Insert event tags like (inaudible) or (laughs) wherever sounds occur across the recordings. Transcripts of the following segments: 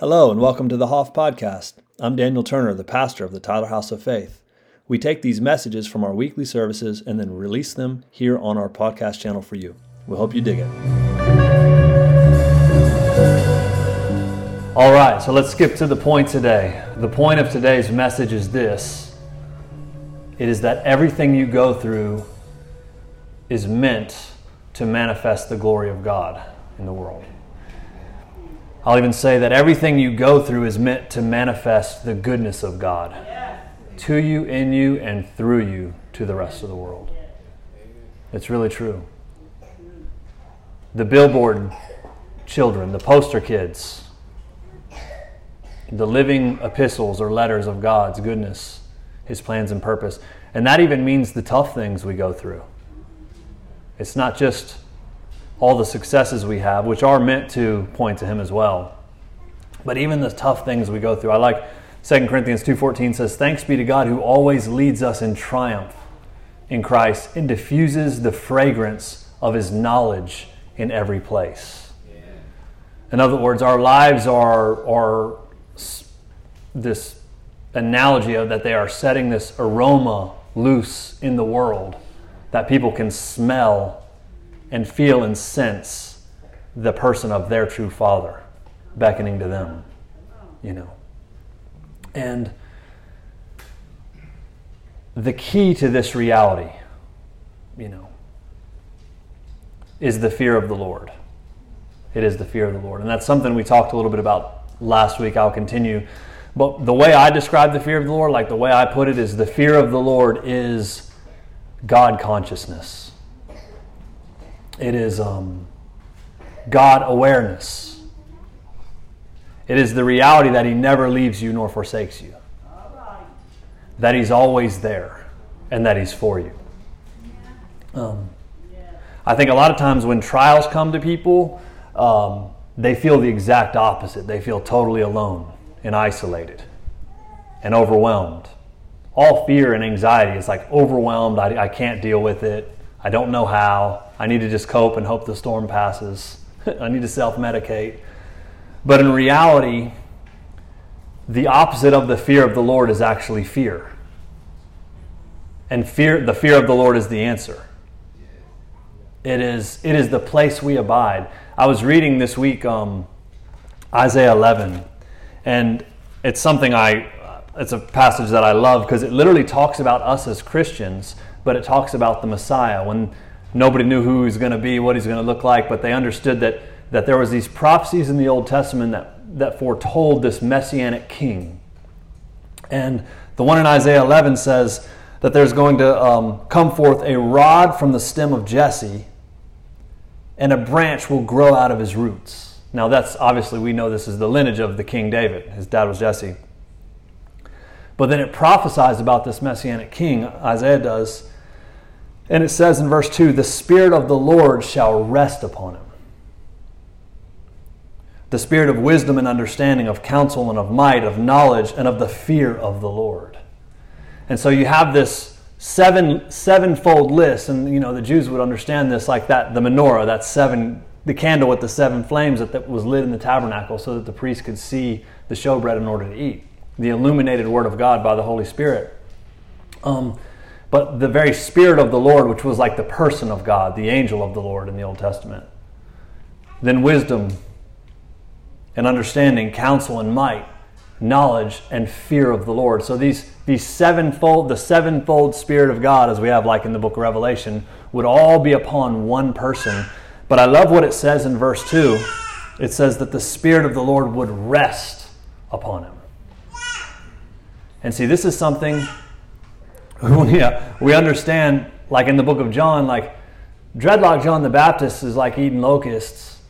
Hello, and welcome to the Hoff Podcast. I'm Daniel Turner, the pastor of the Tyler House of Faith. We take these messages from our weekly services and then release them here on our podcast channel for you. We hope you dig it. All right, so let's skip to the point today. The point of today's message is this it is that everything you go through is meant to manifest the glory of God in the world. I'll even say that everything you go through is meant to manifest the goodness of God to you, in you, and through you to the rest of the world. It's really true. The billboard children, the poster kids, the living epistles or letters of God's goodness, His plans and purpose. And that even means the tough things we go through. It's not just all the successes we have, which are meant to point to Him as well. But even the tough things we go through. I like 2 Corinthians 2:14 says, "Thanks be to God who always leads us in triumph in Christ and diffuses the fragrance of his knowledge in every place." In other words, our lives are are this analogy of that they are setting this aroma loose in the world that people can smell and feel and sense the person of their true father beckoning to them, you know. And the key to this reality, you know, is the fear of the Lord. It is the fear of the Lord. And that's something we talked a little bit about last week. I'll continue. But the way I describe the fear of the Lord, like the way I put it, is the fear of the Lord is God consciousness. It is um, God awareness. It is the reality that He never leaves you nor forsakes you, that He's always there, and that He's for you. Um, I think a lot of times when trials come to people, um, they feel the exact opposite. They feel totally alone and isolated and overwhelmed. All fear and anxiety is like overwhelmed. I, I can't deal with it. I don't know how. I need to just cope and hope the storm passes. (laughs) I need to self medicate. But in reality, the opposite of the fear of the Lord is actually fear. And fear, the fear of the Lord is the answer. It is, it is the place we abide. I was reading this week um, Isaiah 11, and it's something I, it's a passage that I love because it literally talks about us as Christians, but it talks about the Messiah when nobody knew who he was going to be, what he's going to look like, but they understood that that there was these prophecies in the Old Testament that, that foretold this messianic king. And the one in Isaiah 11 says that there's going to um, come forth a rod from the stem of Jesse, and a branch will grow out of his roots. Now, that's obviously, we know this is the lineage of the King David. His dad was Jesse. But then it prophesies about this messianic king, Isaiah does. And it says in verse 2 the Spirit of the Lord shall rest upon him the spirit of wisdom and understanding, of counsel and of might, of knowledge and of the fear of the Lord. And so you have this seven sevenfold list, and you know the Jews would understand this like that the menorah, that seven the candle with the seven flames that, that was lit in the tabernacle so that the priest could see the showbread in order to eat. The illuminated word of God by the Holy Spirit. Um, but the very Spirit of the Lord, which was like the person of God, the angel of the Lord in the Old Testament. Then wisdom, and understanding, counsel and might, knowledge and fear of the Lord. So these these sevenfold, the sevenfold Spirit of God, as we have like in the book of Revelation, would all be upon one person. But I love what it says in verse 2. It says that the Spirit of the Lord would rest upon him. And see, this is something (laughs) yeah, we understand, like in the book of John, like dreadlock John the Baptist is like eating locusts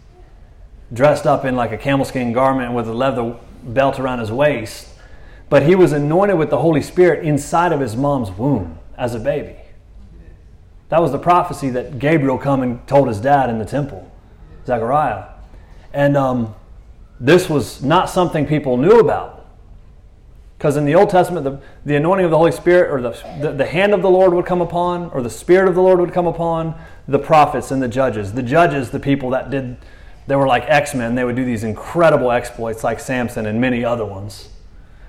dressed up in like a camel skin garment with a leather belt around his waist. But he was anointed with the Holy Spirit inside of his mom's womb as a baby. That was the prophecy that Gabriel come and told his dad in the temple, Zechariah. And um, this was not something people knew about. Because in the Old Testament, the, the anointing of the Holy Spirit, or the, the, the, hand of the Lord would come upon, or the Spirit of the Lord would come upon the prophets and the judges. The judges, the people that did They were like X Men. They would do these incredible exploits like Samson and many other ones.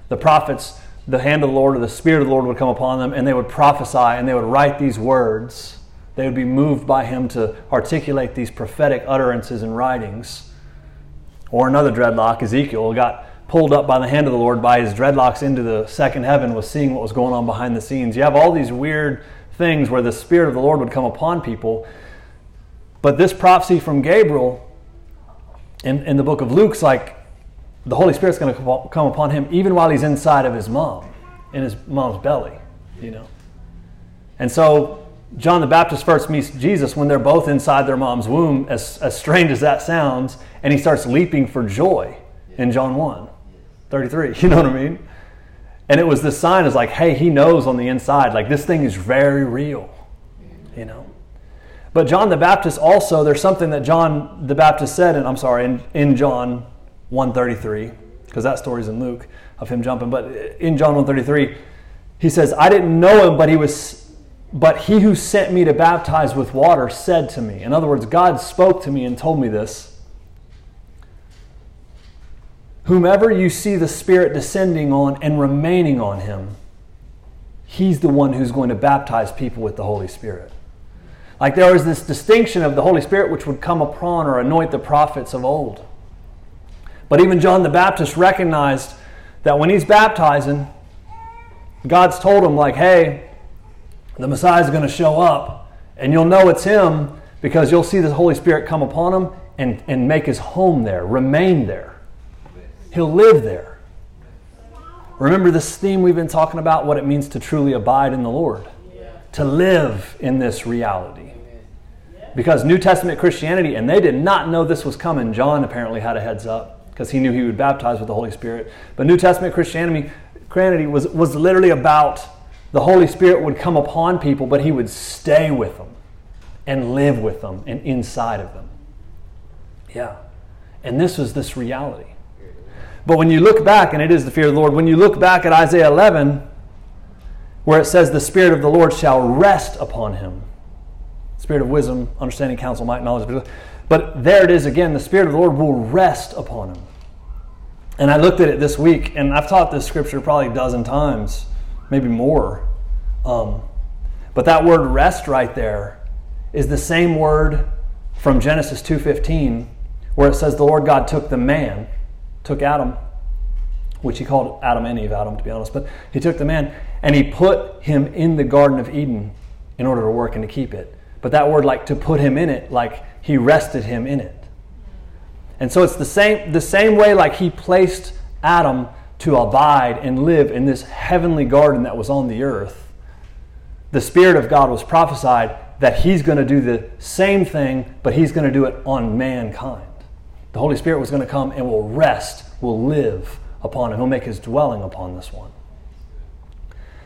The prophets, the hand of the Lord or the Spirit of the Lord would come upon them and they would prophesy and they would write these words. They would be moved by him to articulate these prophetic utterances and writings. Or another dreadlock, Ezekiel, got pulled up by the hand of the Lord by his dreadlocks into the second heaven, was seeing what was going on behind the scenes. You have all these weird things where the Spirit of the Lord would come upon people. But this prophecy from Gabriel in, in the book of Luke's like the Holy Spirit's going to come upon him even while he's inside of his mom, in his mom's belly, you know. And so John the Baptist first meets Jesus when they're both inside their mom's womb, as, as strange as that sounds, and he starts leaping for joy in John 1 33. (laughs) You know what I mean? And it was this sign is like, hey, he knows on the inside, like this thing is very real, you know. But John the Baptist also, there's something that John the Baptist said, and I'm sorry, in, in John 133, because that story's in Luke of him jumping, but in John 133, he says, I didn't know him, but he was but he who sent me to baptize with water said to me. In other words, God spoke to me and told me this. Whomever you see the Spirit descending on and remaining on him, he's the one who's going to baptize people with the Holy Spirit. Like there was this distinction of the Holy Spirit which would come upon or anoint the prophets of old. But even John the Baptist recognized that when he's baptizing, God's told him, like, hey, the Messiah is going to show up, and you'll know it's him because you'll see the Holy Spirit come upon him and, and make his home there, remain there. He'll live there. Remember this theme we've been talking about, what it means to truly abide in the Lord, to live in this reality because New Testament Christianity, and they did not know this was coming. John apparently had a heads up because he knew he would baptize with the Holy Spirit. But New Testament Christianity, Christianity was, was literally about the Holy Spirit would come upon people, but he would stay with them and live with them and inside of them. Yeah. And this was this reality. But when you look back, and it is the fear of the Lord, when you look back at Isaiah 11, where it says, The Spirit of the Lord shall rest upon him Spirit of wisdom, understanding, counsel, might, knowledge. But there it is again. The Spirit of the Lord will rest upon him. And I looked at it this week, and I've taught this scripture probably a dozen times, maybe more. Um, but that word rest right there is the same word from Genesis 2:15 where it says the Lord God took the man, took Adam, which he called Adam and Eve Adam to be honest, but he took the man and he put him in the garden of Eden in order to work and to keep it. But that word, like to put him in it, like he rested him in it. And so it's the same, the same way like he placed Adam to abide and live in this heavenly garden that was on the earth. The Spirit of God was prophesied that he's going to do the same thing, but he's going to do it on mankind. The Holy Spirit was going to come and will rest, will live upon him. He'll make his dwelling upon this one.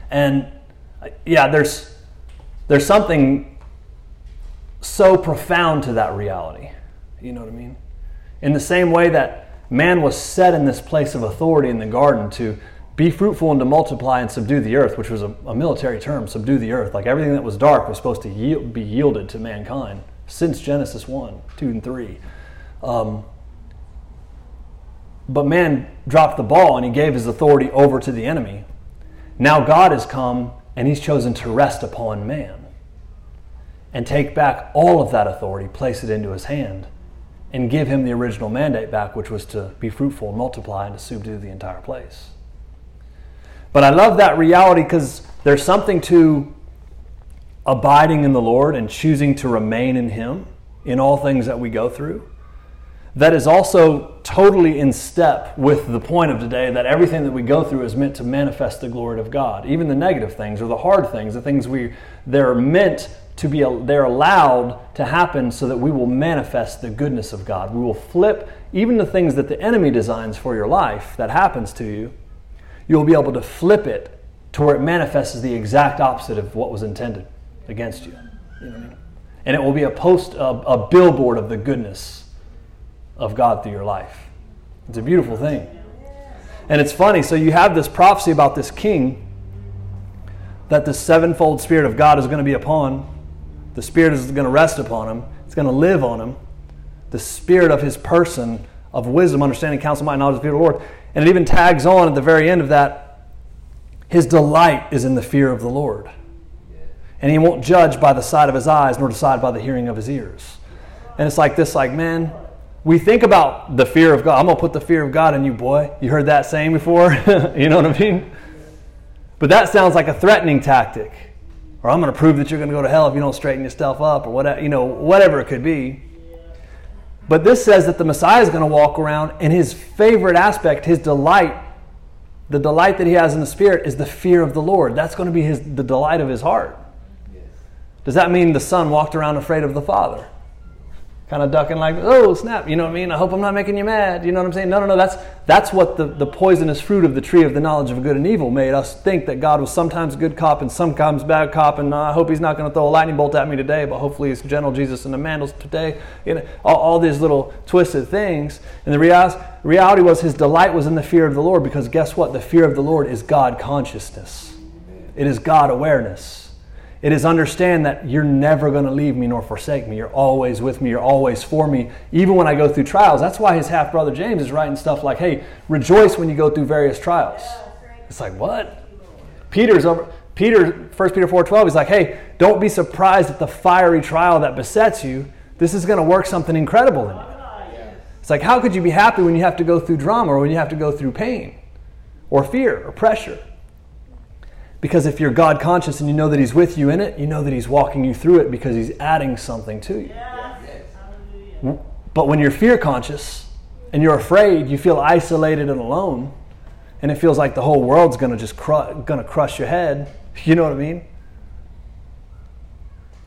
And yeah, there's there's something so profound to that reality. You know what I mean? In the same way that man was set in this place of authority in the garden to be fruitful and to multiply and subdue the earth, which was a, a military term, subdue the earth. Like everything that was dark was supposed to yield, be yielded to mankind since Genesis 1, 2, and 3. Um, but man dropped the ball and he gave his authority over to the enemy. Now God has come and he's chosen to rest upon man and take back all of that authority, place it into his hand, and give him the original mandate back, which was to be fruitful, multiply, and to subdue the entire place. But I love that reality because there's something to abiding in the Lord and choosing to remain in Him in all things that we go through. That is also totally in step with the point of today that everything that we go through is meant to manifest the glory of God. Even the negative things or the hard things, the things we they're meant to be they're allowed to happen so that we will manifest the goodness of God. We will flip even the things that the enemy designs for your life that happens to you. You'll be able to flip it to where it manifests the exact opposite of what was intended against you. you know I mean? And it will be a post a, a billboard of the goodness of God through your life. It's a beautiful thing. And it's funny, so you have this prophecy about this king that the sevenfold spirit of God is going to be upon the Spirit is going to rest upon him, it's going to live on him. the spirit of his person of wisdom, understanding, counsel, might, knowledge, the fear of the Lord. And it even tags on at the very end of that, his delight is in the fear of the Lord. And he won't judge by the sight of his eyes, nor decide by the hearing of his ears. And it's like this, like, man, we think about the fear of God. I'm gonna put the fear of God in you, boy. You heard that saying before? (laughs) you know what I mean? But that sounds like a threatening tactic. Or I'm gonna prove that you're gonna go to hell if you don't straighten yourself up, or whatever, you know, whatever it could be. But this says that the Messiah is going to walk around, and his favorite aspect, his delight, the delight that he has in the Spirit, is the fear of the Lord. That's going to be his, the delight of his heart. Does that mean the Son walked around afraid of the Father? Kind of ducking like, oh, snap, you know what I mean? I hope I'm not making you mad. You know what I'm saying? No, no, no. That's, that's what the, the poisonous fruit of the tree of the knowledge of good and evil made us think that God was sometimes good cop and sometimes bad cop. And uh, I hope he's not going to throw a lightning bolt at me today, but hopefully he's gentle Jesus in the mandals today. You know, all, all these little twisted things. And the reality, reality was his delight was in the fear of the Lord because guess what? The fear of the Lord is God consciousness, it is God awareness. It is understand that you're never going to leave me nor forsake me. You're always with me. You're always for me, even when I go through trials. That's why his half brother James is writing stuff like, hey, rejoice when you go through various trials. It's like, what? Peter's over. Peter, 1 Peter 4.12, he's like, hey, don't be surprised at the fiery trial that besets you. This is going to work something incredible in you. It's like, how could you be happy when you have to go through drama or when you have to go through pain or fear or pressure? Because if you're God conscious and you know that He's with you in it, you know that He's walking you through it because He's adding something to you. Yes. Hmm? But when you're fear conscious and you're afraid, you feel isolated and alone, and it feels like the whole world's going to just cru- going to crush your head. (laughs) You know what I mean?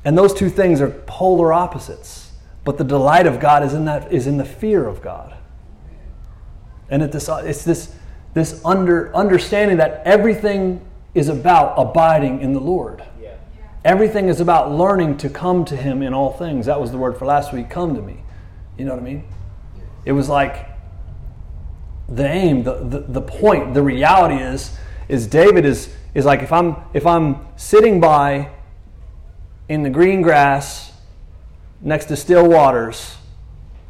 And those two things are polar opposites. But the delight of God is in that is in the fear of God. And it this, it's this this under, understanding that everything is about abiding in the Lord. Yeah. Everything is about learning to come to Him in all things. That was the word for last week come to me. You know what I mean? It was like the aim, the, the, the point, the reality is, is David is, is like if I'm, if I'm sitting by in the green grass next to still waters,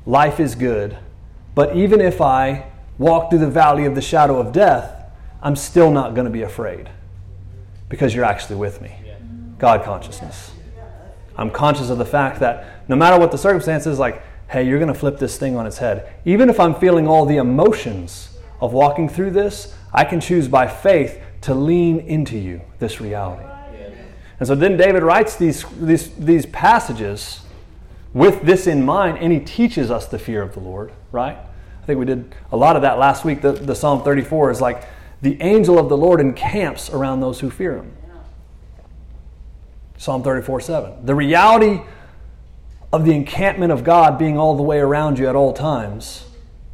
life is good. But even if I walk through the valley of the shadow of death, I'm still not going to be afraid because you're actually with me. God consciousness. I'm conscious of the fact that no matter what the circumstances, like, hey, you're going to flip this thing on its head. Even if I'm feeling all the emotions of walking through this, I can choose by faith to lean into you, this reality. And so then David writes these, these, these passages with this in mind, and he teaches us the fear of the Lord, right? I think we did a lot of that last week. The, the Psalm 34 is like, the angel of the Lord encamps around those who fear him. Psalm 34 7. The reality of the encampment of God being all the way around you at all times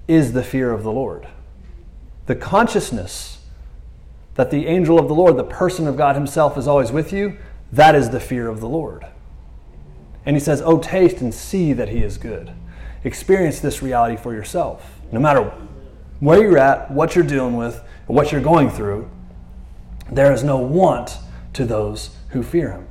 is the fear of the Lord. The consciousness that the angel of the Lord, the person of God Himself, is always with you, that is the fear of the Lord. And He says, Oh, taste and see that He is good. Experience this reality for yourself. No matter where you're at, what you're dealing with, what you're going through, there is no want to those who fear him.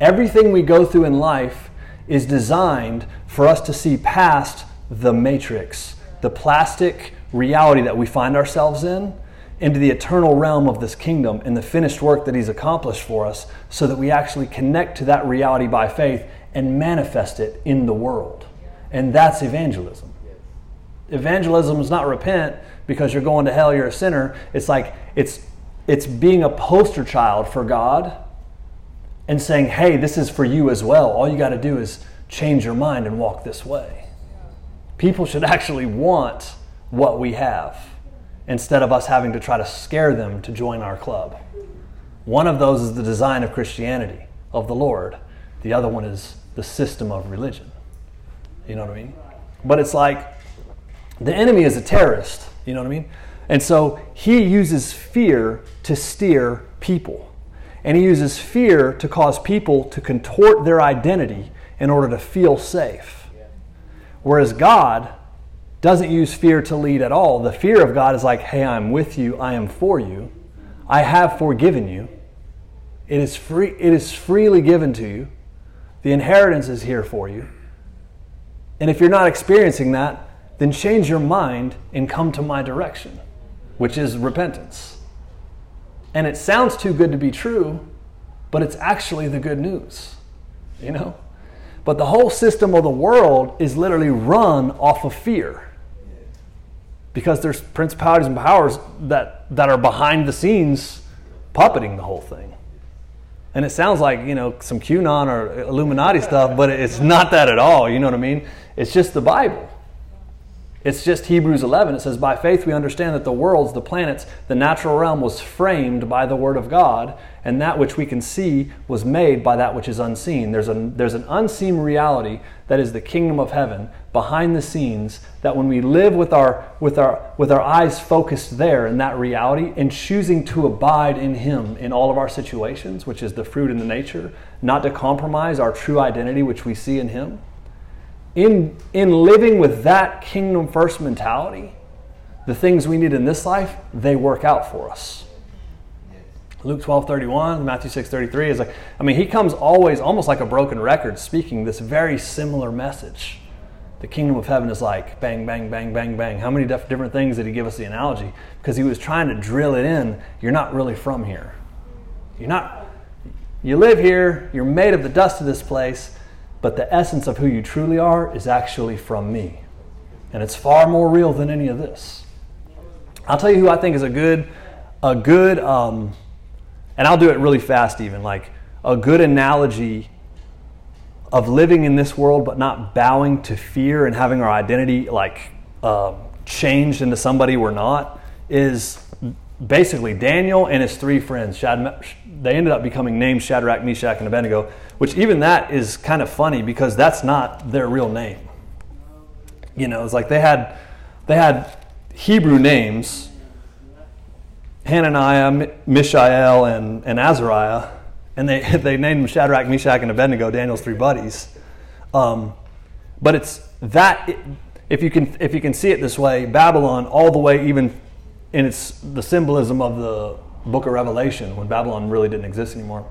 Everything we go through in life is designed for us to see past the matrix, the plastic reality that we find ourselves in, into the eternal realm of this kingdom and the finished work that He's accomplished for us, so that we actually connect to that reality by faith and manifest it in the world. And that's evangelism. Evangelism is not repent because you're going to hell, you're a sinner. It's like it's it's being a poster child for God and saying, "Hey, this is for you as well. All you got to do is change your mind and walk this way." People should actually want what we have instead of us having to try to scare them to join our club. One of those is the design of Christianity, of the Lord. The other one is the system of religion. You know what I mean? But it's like the enemy is a terrorist. You know what I mean? And so he uses fear to steer people. And he uses fear to cause people to contort their identity in order to feel safe. Whereas God doesn't use fear to lead at all. The fear of God is like, hey, I'm with you, I am for you, I have forgiven you. It is free, it is freely given to you. The inheritance is here for you. And if you're not experiencing that, then change your mind and come to my direction, which is repentance. And it sounds too good to be true, but it's actually the good news, you know? But the whole system of the world is literally run off of fear. Because there's principalities and powers that, that are behind the scenes puppeting the whole thing. And it sounds like, you know, some QAnon or Illuminati stuff, but it's not that at all. You know what I mean? It's just the Bible. It's just Hebrews 11. It says, By faith we understand that the worlds, the planets, the natural realm was framed by the Word of God, and that which we can see was made by that which is unseen. There's, a, there's an unseen reality that is the kingdom of heaven behind the scenes that when we live with our, with our, with our eyes focused there in that reality and choosing to abide in Him in all of our situations, which is the fruit in the nature, not to compromise our true identity, which we see in Him in, in living with that kingdom first mentality, the things we need in this life, they work out for us. Luke 12 31, Matthew 6 33 is like, I mean, he comes always almost like a broken record speaking this very similar message. The kingdom of heaven is like bang, bang, bang, bang, bang. How many different things did he give us the analogy? Because he was trying to drill it in. You're not really from here. You're not, you live here, you're made of the dust of this place, but the essence of who you truly are is actually from me. And it's far more real than any of this. I'll tell you who I think is a good, a good, um, and I'll do it really fast even, like a good analogy of living in this world but not bowing to fear and having our identity like uh, changed into somebody we're not is basically Daniel and his three friends. They ended up becoming named Shadrach, Meshach, and Abednego, which even that is kind of funny because that's not their real name. You know, it's like they had they had Hebrew names, Hananiah, Mishael, and, and Azariah, and they, (laughs) they named them Shadrach, Meshach, and Abednego, Daniel's three buddies. Um, but it's that, if you, can, if you can see it this way, Babylon, all the way even in its the symbolism of the book of Revelation when Babylon really didn't exist anymore.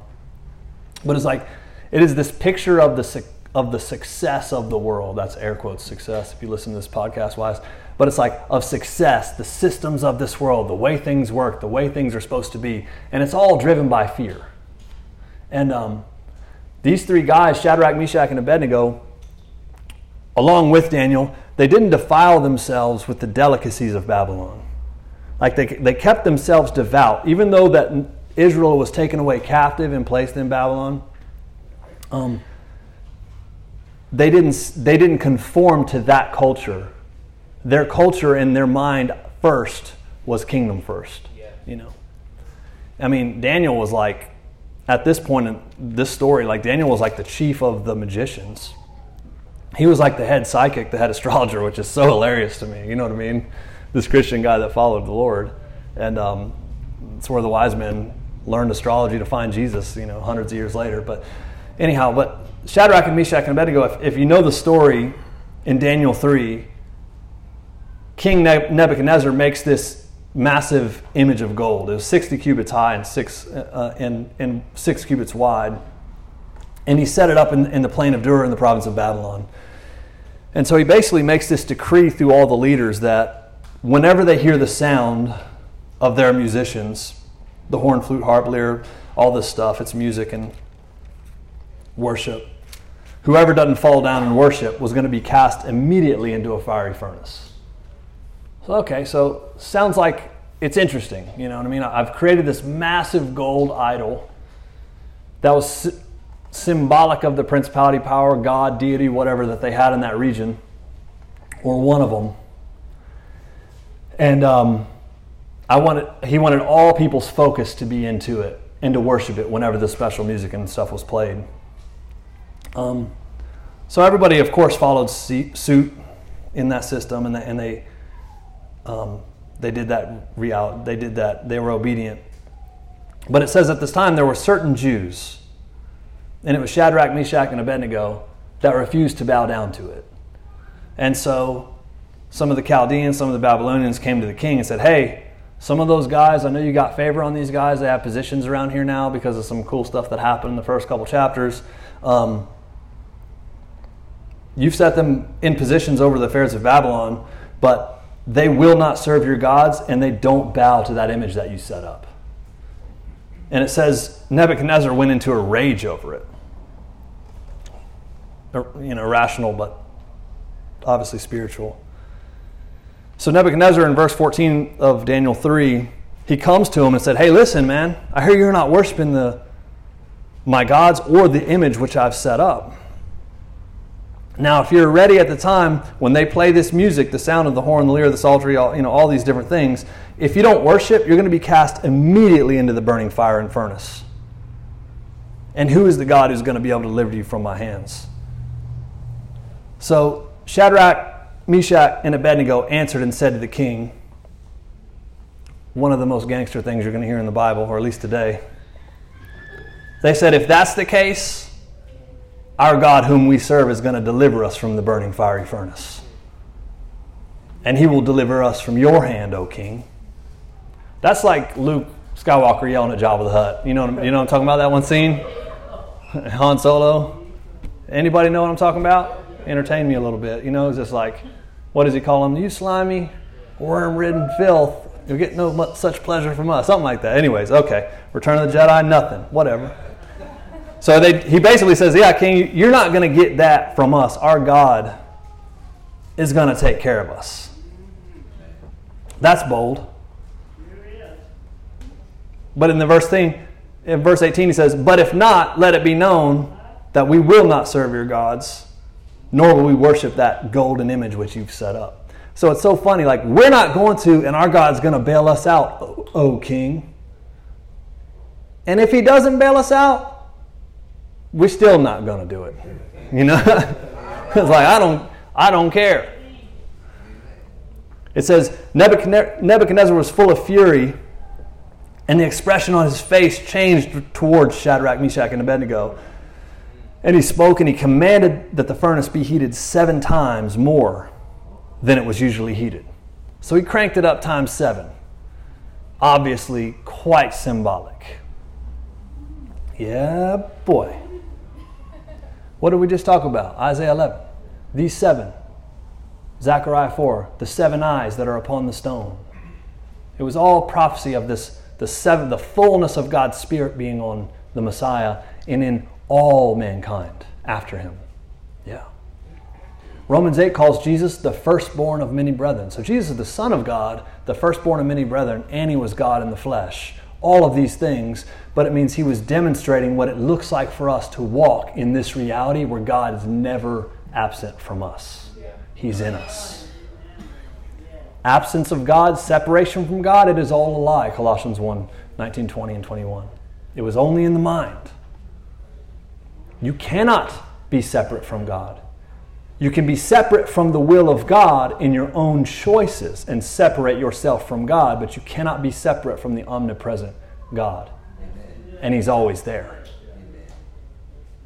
But it's like it is this picture of the of the success of the world. That's air quotes success if you listen to this podcast wise. But it's like of success, the systems of this world, the way things work, the way things are supposed to be, and it's all driven by fear. And um, these three guys, Shadrach, Meshach, and Abednego, along with Daniel, they didn't defile themselves with the delicacies of Babylon. Like they, they kept themselves devout, even though that Israel was taken away captive and placed in Babylon. Um, they didn't they didn't conform to that culture. Their culture in their mind first was kingdom first. Yeah. You know, I mean, Daniel was like at this point in this story, like Daniel was like the chief of the magicians. He was like the head psychic, the head (laughs) astrologer, which is so hilarious to me. You know what I mean? This Christian guy that followed the Lord, and um, it's where the wise men learned astrology to find Jesus. You know, hundreds of years later. But anyhow, but Shadrach and Meshach and Abednego. If, if you know the story in Daniel three, King Nebuchadnezzar makes this massive image of gold. It was 60 cubits high and six uh, and, and six cubits wide. And he set it up in, in the plain of Dura in the province of Babylon. And so he basically makes this decree through all the leaders that whenever they hear the sound of their musicians, the horn, flute, harp, lyre, all this stuff, it's music and worship. Whoever doesn't fall down and worship was going to be cast immediately into a fiery furnace. So, okay, so sounds like it's interesting. You know what I mean? I've created this massive gold idol that was symbolic of the principality, power, God, deity, whatever that they had in that region, or one of them. And um, I wanted, he wanted all people's focus to be into it and to worship it whenever the special music and stuff was played. Um, so everybody, of course, followed suit in that system, and they, and they, um, they did that real, they did that. They were obedient. But it says at this time there were certain Jews, and it was Shadrach, Meshach, and Abednego that refused to bow down to it. And so some of the Chaldeans, some of the Babylonians came to the king and said, Hey, some of those guys, I know you got favor on these guys. They have positions around here now because of some cool stuff that happened in the first couple chapters. Um, You've set them in positions over the affairs of Babylon, but they will not serve your gods and they don't bow to that image that you set up. And it says Nebuchadnezzar went into a rage over it. You know, rational, but obviously spiritual. So Nebuchadnezzar in verse 14 of Daniel 3, he comes to him and said, Hey, listen, man, I hear you're not worshiping the my gods or the image which I've set up. Now, if you're ready at the time when they play this music, the sound of the horn, the lyre, of the psaltery, all, you know, all these different things, if you don't worship, you're going to be cast immediately into the burning fire and furnace. And who is the God who's going to be able to deliver you from my hands? So Shadrach, Meshach, and Abednego answered and said to the king, one of the most gangster things you're going to hear in the Bible, or at least today. They said, if that's the case, our God, whom we serve, is going to deliver us from the burning fiery furnace. And he will deliver us from your hand, O king. That's like Luke Skywalker yelling at Jabba the Hutt. You know, you know what I'm talking about, that one scene? (laughs) Han Solo. Anybody know what I'm talking about? Entertain me a little bit. You know, it's just like, what does he call them? You slimy, worm ridden filth. You'll get no such pleasure from us. Something like that. Anyways, okay. Return of the Jedi, nothing. Whatever. So they, he basically says, Yeah, King, you're not going to get that from us. Our God is going to take care of us. That's bold. But in the verse thing, in verse 18, he says, But if not, let it be known that we will not serve your gods, nor will we worship that golden image which you've set up. So it's so funny, like we're not going to, and our God's going to bail us out, O, King. And if he doesn't bail us out, we're still not going to do it. You know? (laughs) it's like, I don't, I don't care. It says Nebuchadnezzar was full of fury, and the expression on his face changed towards Shadrach, Meshach, and Abednego. And he spoke and he commanded that the furnace be heated seven times more than it was usually heated. So he cranked it up times seven. Obviously, quite symbolic. Yeah, boy. What did we just talk about? Isaiah 11. These seven. Zechariah 4. The seven eyes that are upon the stone. It was all prophecy of this, the seven, the fullness of God's Spirit being on the Messiah and in all mankind after him. Yeah. Romans 8 calls Jesus the firstborn of many brethren. So Jesus is the Son of God, the firstborn of many brethren, and he was God in the flesh all of these things, but it means he was demonstrating what it looks like for us to walk in this reality where God is never absent from us. He's in us. Absence of God, separation from God, it is all a lie. Colossians 1 19, 20, and 21. It was only in the mind. You cannot be separate from God. You can be separate from the will of God in your own choices and separate yourself from God, but you cannot be separate from the omnipresent God. And He's always there.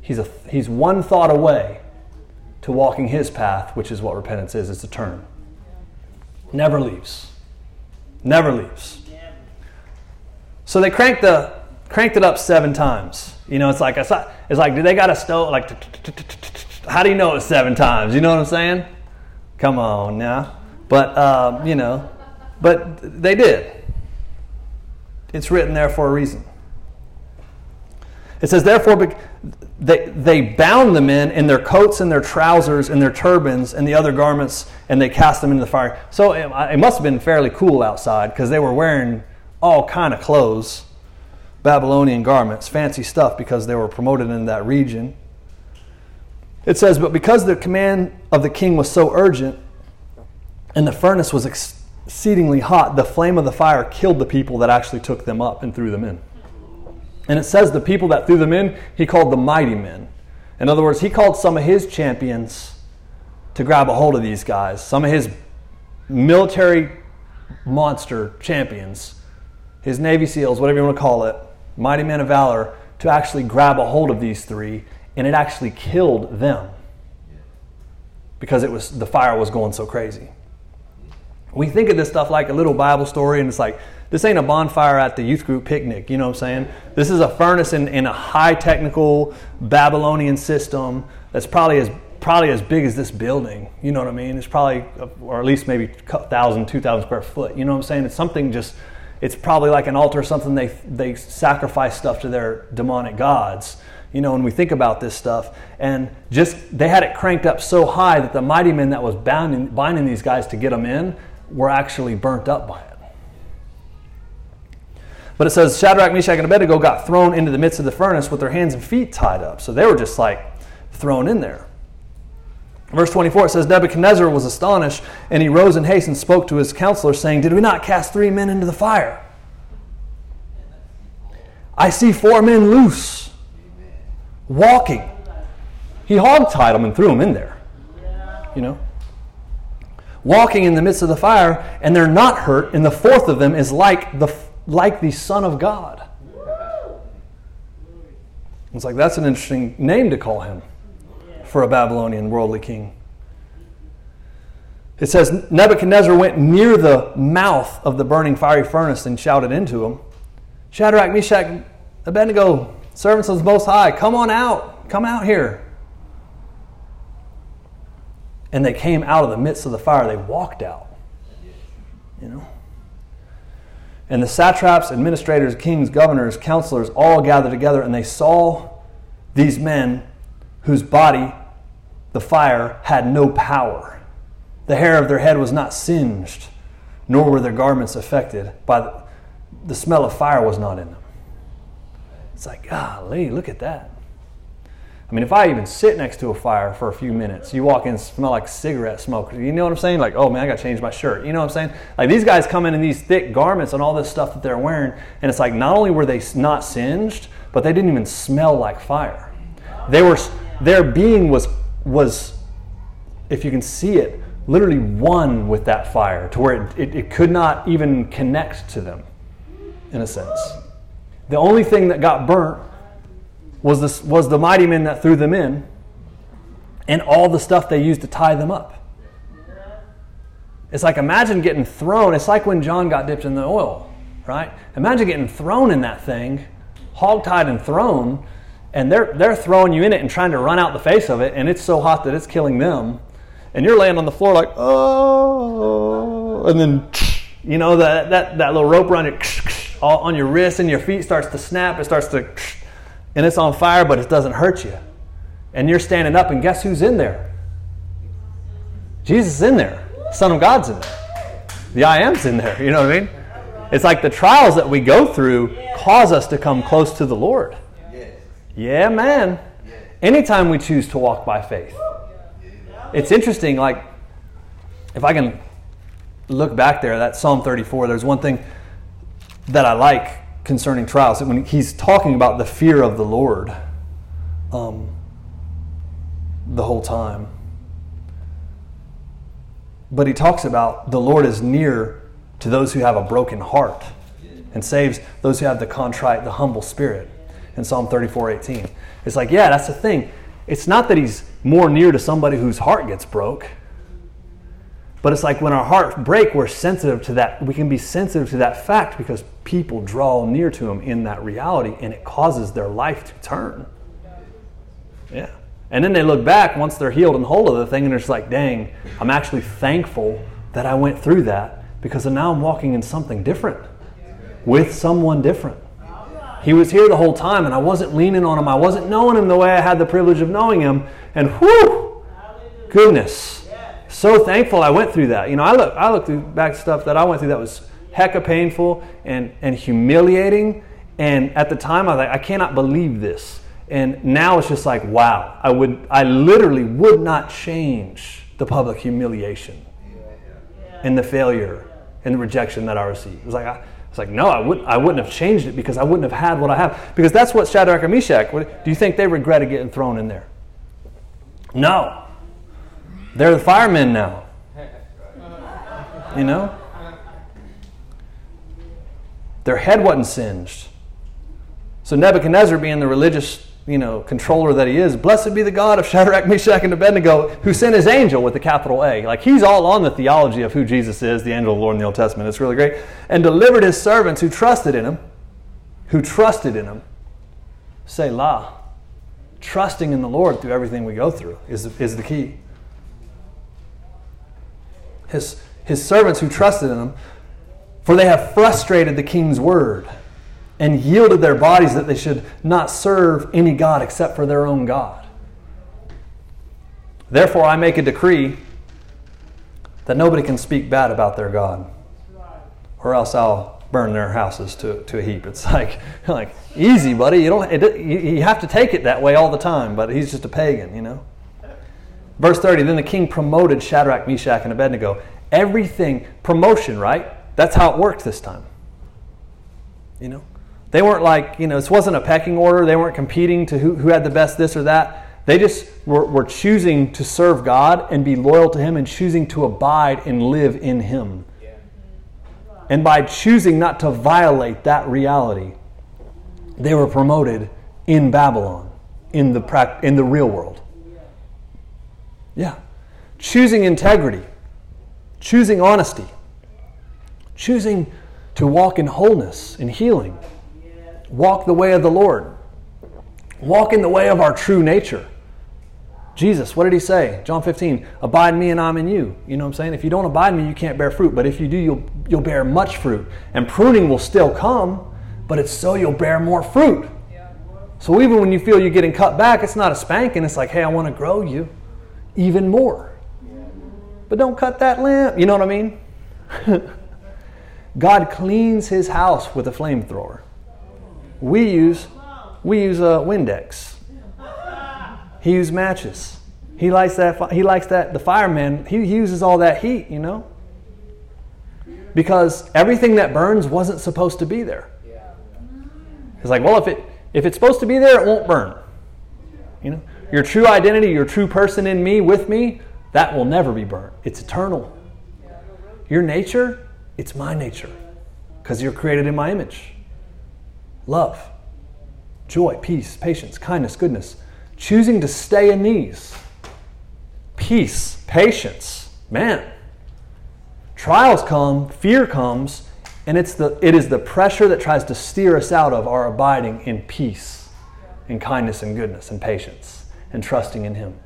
He's, a, he's one thought away to walking His path, which is what repentance is it's a turn. Never leaves. Never leaves. So they cranked, the, cranked it up seven times. You know, it's like, it's like, do they got a stove? Like, how do you know it's seven times? You know what I'm saying? Come on now. But, um, you know, but they did. It's written there for a reason. It says, therefore, they, they bound the men in their coats and their trousers and their turbans and the other garments, and they cast them into the fire. So it, it must have been fairly cool outside because they were wearing all kind of clothes, Babylonian garments, fancy stuff because they were promoted in that region. It says, But because the command of the king was so urgent and the furnace was exceedingly hot, the flame of the fire killed the people that actually took them up and threw them in. And it says the people that threw them in, he called the mighty men. In other words, he called some of his champions to grab a hold of these guys, some of his military monster champions, his Navy SEALs, whatever you want to call it, mighty men of valor, to actually grab a hold of these three and it actually killed them because it was the fire was going so crazy. We think of this stuff like a little Bible story, and it's like this ain't a bonfire at the youth group picnic. You know what I'm saying? This is a furnace in, in a high technical Babylonian system that's probably as probably as big as this building. You know what I mean? It's probably, or at least maybe 1,000, 2,000 square foot. You know what I'm saying? It's something just, it's probably like an altar or something they, they sacrifice stuff to their demonic gods. You know, when we think about this stuff, and just they had it cranked up so high that the mighty men that was bounding, binding these guys to get them in were actually burnt up by it. But it says Shadrach, Meshach, and Abednego got thrown into the midst of the furnace with their hands and feet tied up. So they were just like thrown in there. Verse 24 it says Nebuchadnezzar was astonished, and he rose in haste and spoke to his counselors, saying, Did we not cast three men into the fire? I see four men loose, walking. He hogtied them and threw them in there. You know? Walking in the midst of the fire, and they're not hurt, and the fourth of them is like the like the Son of God. It's like that's an interesting name to call him for a Babylonian worldly king. It says Nebuchadnezzar went near the mouth of the burning fiery furnace and shouted into him, Shadrach, Meshach, Abednego, servants of the Most High, come on out, come out here. And they came out of the midst of the fire. They walked out. You know? And the satraps, administrators, kings, governors, counselors all gathered together, and they saw these men whose body the fire had no power. The hair of their head was not singed, nor were their garments affected by the, the smell of fire was not in them. It's like, golly, look at that. I mean, if I even sit next to a fire for a few minutes, you walk in, smell like cigarette smoke. You know what I'm saying? Like, oh man, I got to change my shirt. You know what I'm saying? Like these guys come in in these thick garments and all this stuff that they're wearing, and it's like not only were they not singed, but they didn't even smell like fire. They were, their being was was, if you can see it, literally one with that fire to where it, it, it could not even connect to them, in a sense. The only thing that got burnt was, this, was the mighty men that threw them in and all the stuff they used to tie them up. It's like imagine getting thrown. It's like when John got dipped in the oil, right? Imagine getting thrown in that thing, hogtied and thrown, and they're, they're throwing you in it and trying to run out the face of it, and it's so hot that it's killing them. And you're laying on the floor like, oh, and then, you know, that, that, that little rope around your, on your wrist and your feet starts to snap. It starts to, and it's on fire, but it doesn't hurt you. And you're standing up, and guess who's in there? Jesus is in there. Son of God's in there. The I am's in there. You know what I mean? It's like the trials that we go through cause us to come close to the Lord. Yeah, man. Anytime we choose to walk by faith. It's interesting, like, if I can look back there, that Psalm 34, there's one thing that I like concerning trials. When he's talking about the fear of the Lord um, the whole time. But he talks about the Lord is near to those who have a broken heart and saves those who have the contrite, the humble spirit in Psalm 34 18. It's like, yeah, that's the thing. It's not that he's more near to somebody whose heart gets broke, but it's like when our hearts break, we're sensitive to that. We can be sensitive to that fact because people draw near to him in that reality and it causes their life to turn. Yeah. And then they look back once they're healed and whole of the thing and they're just like, dang, I'm actually thankful that I went through that because now I'm walking in something different with someone different. He was here the whole time, and I wasn't leaning on him. I wasn't knowing him the way I had the privilege of knowing him. And whoo, goodness, so thankful I went through that. You know, I look, I look through back stuff that I went through that was hecka painful and, and humiliating. And at the time, I was like, I cannot believe this. And now it's just like, wow, I would, I literally would not change the public humiliation and the failure and the rejection that I received. It was like, I, like, no, I wouldn't, I wouldn't have changed it because I wouldn't have had what I have. Because that's what Shadrach and Meshach, do you think they regretted getting thrown in there? No. They're the firemen now. You know? Their head wasn't singed. So Nebuchadnezzar, being the religious you know, controller that he is, blessed be the God of Shadrach, Meshach, and Abednego, who sent his angel with a capital A. Like he's all on the theology of who Jesus is, the angel of the Lord in the Old Testament. It's really great. And delivered his servants who trusted in him, who trusted in him. Selah. Trusting in the Lord through everything we go through is, is the key. His, his servants who trusted in him, for they have frustrated the king's word and yielded their bodies that they should not serve any God except for their own God. Therefore, I make a decree that nobody can speak bad about their God, or else I'll burn their houses to, to a heap. It's (laughs) like, like easy, buddy. You don't. It, you have to take it that way all the time. But he's just a pagan, you know. Verse thirty. Then the king promoted Shadrach, Meshach, and Abednego. Everything promotion, right? That's how it worked this time. You know, they weren't like you know. This wasn't a pecking order. They weren't competing to who, who had the best this or that. They just were, were choosing to serve God and be loyal to Him and choosing to abide and live in Him. And by choosing not to violate that reality, they were promoted in Babylon, in the, in the real world. Yeah. Choosing integrity, choosing honesty, choosing to walk in wholeness and healing, walk the way of the Lord, walk in the way of our true nature. Jesus, what did he say? John 15, abide me and I'm in you. You know what I'm saying? If you don't abide me, you can't bear fruit. But if you do, you'll, you'll bear much fruit. And pruning will still come, but it's so you'll bear more fruit. So even when you feel you're getting cut back, it's not a spanking. It's like, hey, I want to grow you even more. But don't cut that limb. You know what I mean? (laughs) God cleans his house with a flamethrower. We use we use a Windex. He uses matches. He likes that. He likes that. The fireman. He, he uses all that heat. You know. Because everything that burns wasn't supposed to be there. It's like, well, if it if it's supposed to be there, it won't burn. You know, your true identity, your true person in me, with me, that will never be burnt. It's eternal. Your nature, it's my nature, because you're created in my image. Love, joy, peace, patience, kindness, goodness choosing to stay in these. Peace, patience. Man, trials come, fear comes, and it's the, it is the pressure that tries to steer us out of our abiding in peace, in kindness and goodness and patience, and trusting in Him.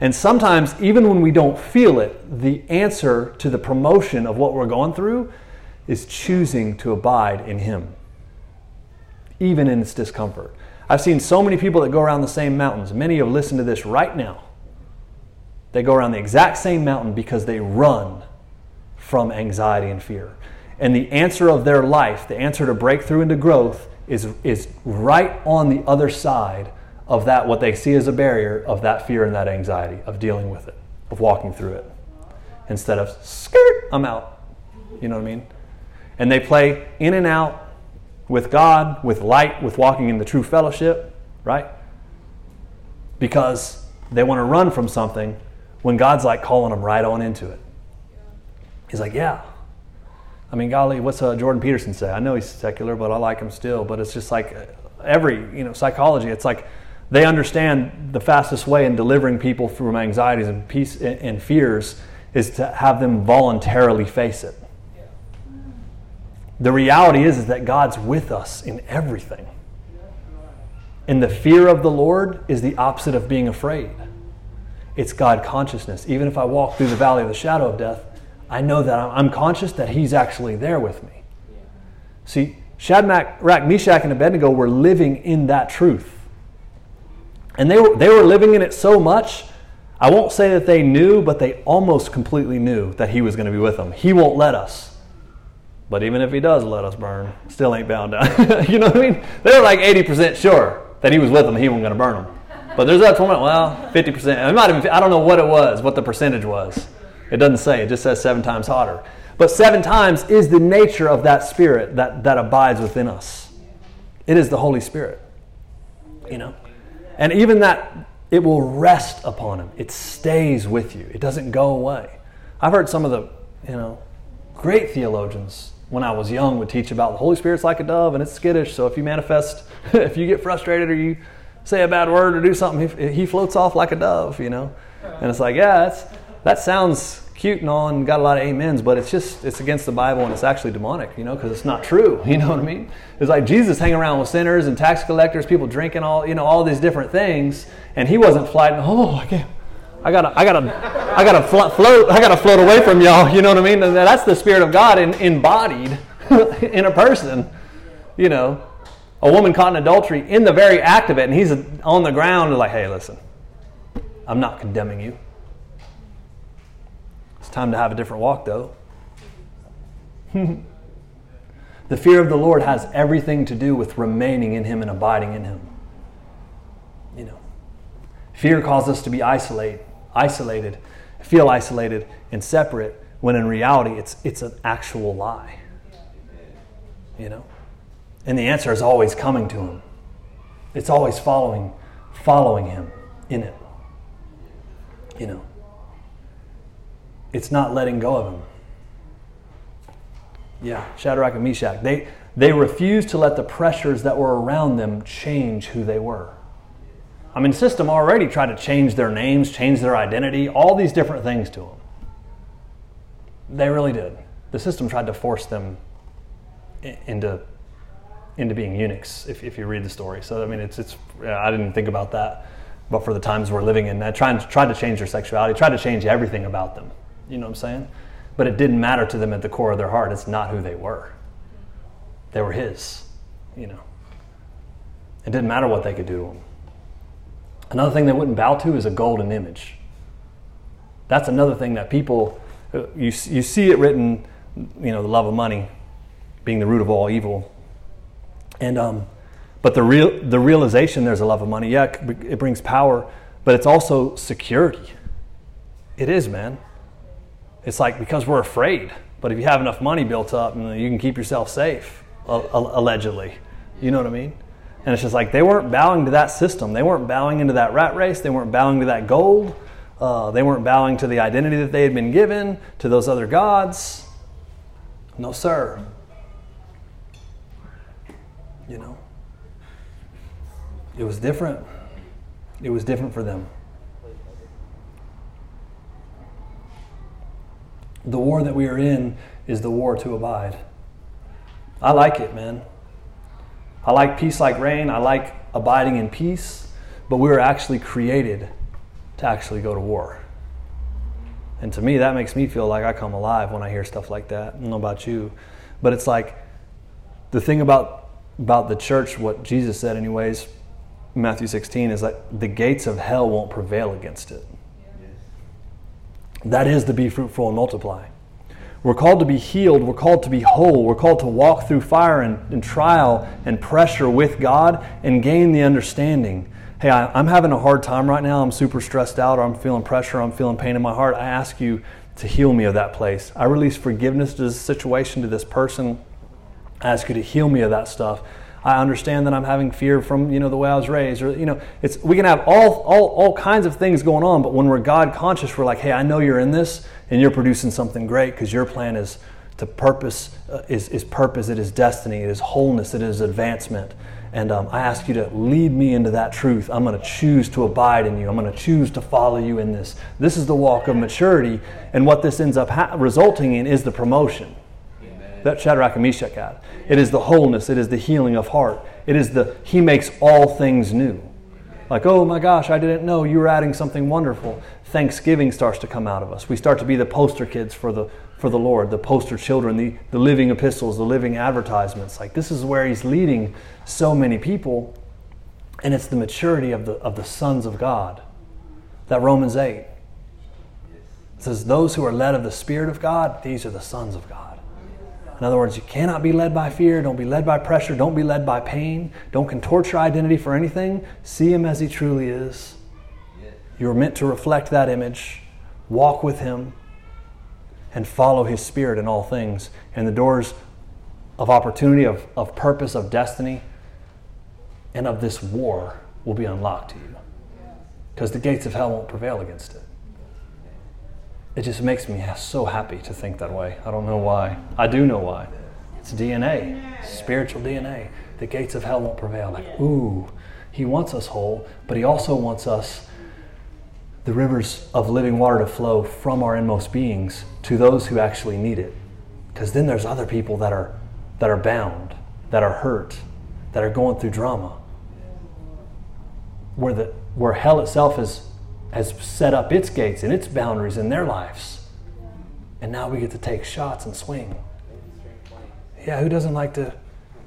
And sometimes, even when we don't feel it, the answer to the promotion of what we're going through is choosing to abide in Him, even in its discomfort. I've seen so many people that go around the same mountains. Many have listened to this right now. They go around the exact same mountain because they run from anxiety and fear. And the answer of their life, the answer to breakthrough into growth, is, is right on the other side of that, what they see as a barrier of that fear and that anxiety, of dealing with it, of walking through it. Instead of, skirt, I'm out. You know what I mean? And they play in and out with God, with light, with walking in the true fellowship, right? Because they want to run from something when God's like calling them right on into it. He's like, yeah. I mean, golly, what's uh, Jordan Peterson say? I know he's secular, but I like him still. But it's just like every, you know, psychology. It's like they understand the fastest way in delivering people from anxieties and peace and fears is to have them voluntarily face it. The reality is, is that God's with us in everything. And the fear of the Lord is the opposite of being afraid. It's God consciousness. Even if I walk through the valley of the shadow of death, I know that I'm conscious that He's actually there with me. See, Shadrach, Meshach, and Abednego were living in that truth. And they were, they were living in it so much, I won't say that they knew, but they almost completely knew that He was going to be with them. He won't let us. But even if he does let us burn, still ain't bound down. (laughs) you know what I mean? They're like 80% sure that he was with them, he wasn't going to burn them. But there's that 20, well, 50%. It might even, I don't know what it was, what the percentage was. It doesn't say, it just says seven times hotter. But seven times is the nature of that spirit that, that abides within us. It is the Holy Spirit. You know? And even that, it will rest upon him. It stays with you. It doesn't go away. I've heard some of the, you know, great theologians when I was young would teach about the Holy Spirit's like a dove and it's skittish. So if you manifest, (laughs) if you get frustrated or you say a bad word or do something, he, he floats off like a dove, you know. And it's like, yeah, that's, that sounds cute and all and got a lot of amens, but it's just, it's against the Bible and it's actually demonic, you know, because it's not true. (laughs) You know what I mean? It's like Jesus hanging around with sinners and tax collectors, people drinking all, you know, all these different things. And he wasn't flying, oh, I can't. I gotta, I gotta, I gotta float. I gotta float away from y'all. You know what I mean? That's the Spirit of God in, embodied (laughs) in a person. You know, a woman caught in adultery in the very act of it, and he's on the ground, like, "Hey, listen, I'm not condemning you. It's time to have a different walk, though." (laughs) the fear of the Lord has everything to do with remaining in Him and abiding in Him. You know, fear causes us to be isolated isolated, feel isolated and separate, when in reality it's, it's an actual lie. You know? And the answer is always coming to him. It's always following, following him in it. You know? It's not letting go of him. Yeah, Shadrach and Meshach. They, they refused to let the pressures that were around them change who they were. I mean, system already tried to change their names, change their identity, all these different things to them. They really did. The system tried to force them into into being eunuchs. If, if you read the story, so I mean, it's it's. I didn't think about that, but for the times we're living in, that trying try to change their sexuality, tried to change everything about them. You know what I'm saying? But it didn't matter to them at the core of their heart. It's not who they were. They were His. You know. It didn't matter what they could do to them. Another thing they wouldn't bow to is a golden image. That's another thing that people, uh, you, you see it written, you know, the love of money being the root of all evil. And, um, but the, real, the realization there's a love of money, yeah, it brings power, but it's also security. It is, man. It's like because we're afraid. But if you have enough money built up, you can keep yourself safe, allegedly. You know what I mean? And it's just like they weren't bowing to that system. They weren't bowing into that rat race. They weren't bowing to that gold. Uh, they weren't bowing to the identity that they had been given, to those other gods. No, sir. You know, it was different. It was different for them. The war that we are in is the war to abide. I like it, man. I like peace like rain. I like abiding in peace. But we were actually created to actually go to war. And to me, that makes me feel like I come alive when I hear stuff like that. I don't know about you. But it's like the thing about, about the church, what Jesus said, anyways, Matthew 16, is that the gates of hell won't prevail against it. That is to be fruitful and multiply. We're called to be healed. We're called to be whole. We're called to walk through fire and, and trial and pressure with God and gain the understanding. Hey, I, I'm having a hard time right now. I'm super stressed out, or I'm feeling pressure, I'm feeling pain in my heart. I ask you to heal me of that place. I release forgiveness to this situation, to this person. I ask you to heal me of that stuff. I understand that I'm having fear from you know the way I was raised, or you know, it's we can have all all all kinds of things going on, but when we're God conscious, we're like, hey, I know you're in this, and you're producing something great because your plan is to purpose uh, is is purpose, it is destiny, it is wholeness, it is advancement. And um, I ask you to lead me into that truth. I'm going to choose to abide in you. I'm going to choose to follow you in this. This is the walk of maturity. And what this ends up ha- resulting in is the promotion that Shadrach and Meshach had. It is the wholeness, it is the healing of heart. It is the He makes all things new. Like, oh my gosh, I didn't know you were adding something wonderful. Thanksgiving starts to come out of us. We start to be the poster kids for the for the Lord, the poster children, the, the living epistles, the living advertisements. Like this is where He's leading so many people. And it's the maturity of the of the sons of God. That Romans 8 it says, Those who are led of the Spirit of God, these are the sons of God. In other words, you cannot be led by fear. Don't be led by pressure. Don't be led by pain. Don't contort your identity for anything. See Him as He truly is. You are meant to reflect that image, walk with Him, and follow His Spirit in all things. And the doors of opportunity, of, of purpose, of destiny, and of this war will be unlocked to you. Because the gates of hell won't prevail against it it just makes me so happy to think that way. I don't know why. I do know why. It's DNA, spiritual DNA. The gates of hell won't prevail. Like, ooh, he wants us whole, but he also wants us the rivers of living water to flow from our inmost beings to those who actually need it. Because then there's other people that are, that are bound, that are hurt, that are going through drama. Where, the, where hell itself has, has set up its gates and its boundaries in their lives. And now we get to take shots and swing. Yeah, who doesn't like to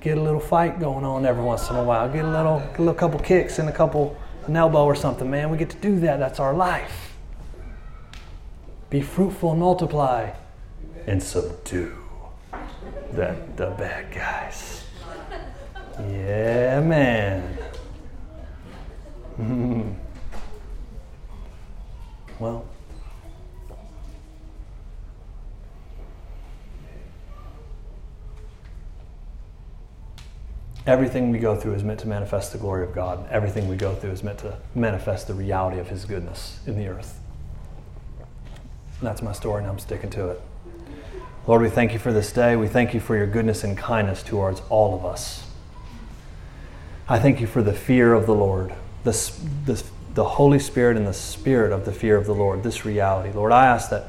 get a little fight going on every once in a while? Get a little, get a little couple kicks and a couple an elbow or something, man. We get to do that. That's our life. Be fruitful and multiply and subdue the, the bad guys. Yeah, man. (laughs) Hmm. Well, Everything we go through is meant to manifest the glory of God. Everything we go through is meant to manifest the reality of His goodness in the earth. And that's my story, and I'm sticking to it. Lord, we thank you for this day. We thank you for your goodness and kindness towards all of us. I thank you for the fear of the Lord, the, the, the Holy Spirit and the spirit of the fear of the Lord, this reality. Lord, I ask that,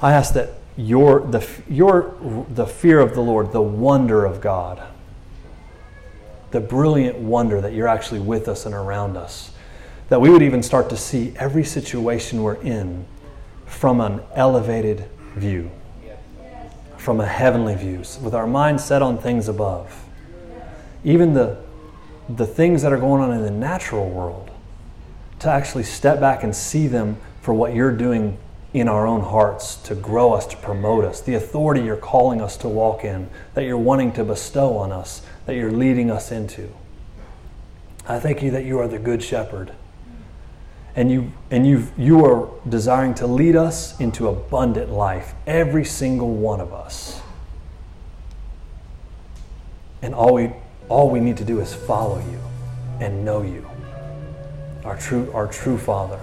I ask that your, the, your, the fear of the Lord, the wonder of God, the brilliant wonder that you're actually with us and around us. That we would even start to see every situation we're in from an elevated view, from a heavenly view, with our mind set on things above. Even the, the things that are going on in the natural world, to actually step back and see them for what you're doing in our own hearts to grow us, to promote us, the authority you're calling us to walk in, that you're wanting to bestow on us, that you're leading us into. I thank you that you are the good shepherd. And you and you you are desiring to lead us into abundant life, every single one of us. And all we all we need to do is follow you and know you our true, our true Father.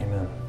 Amen.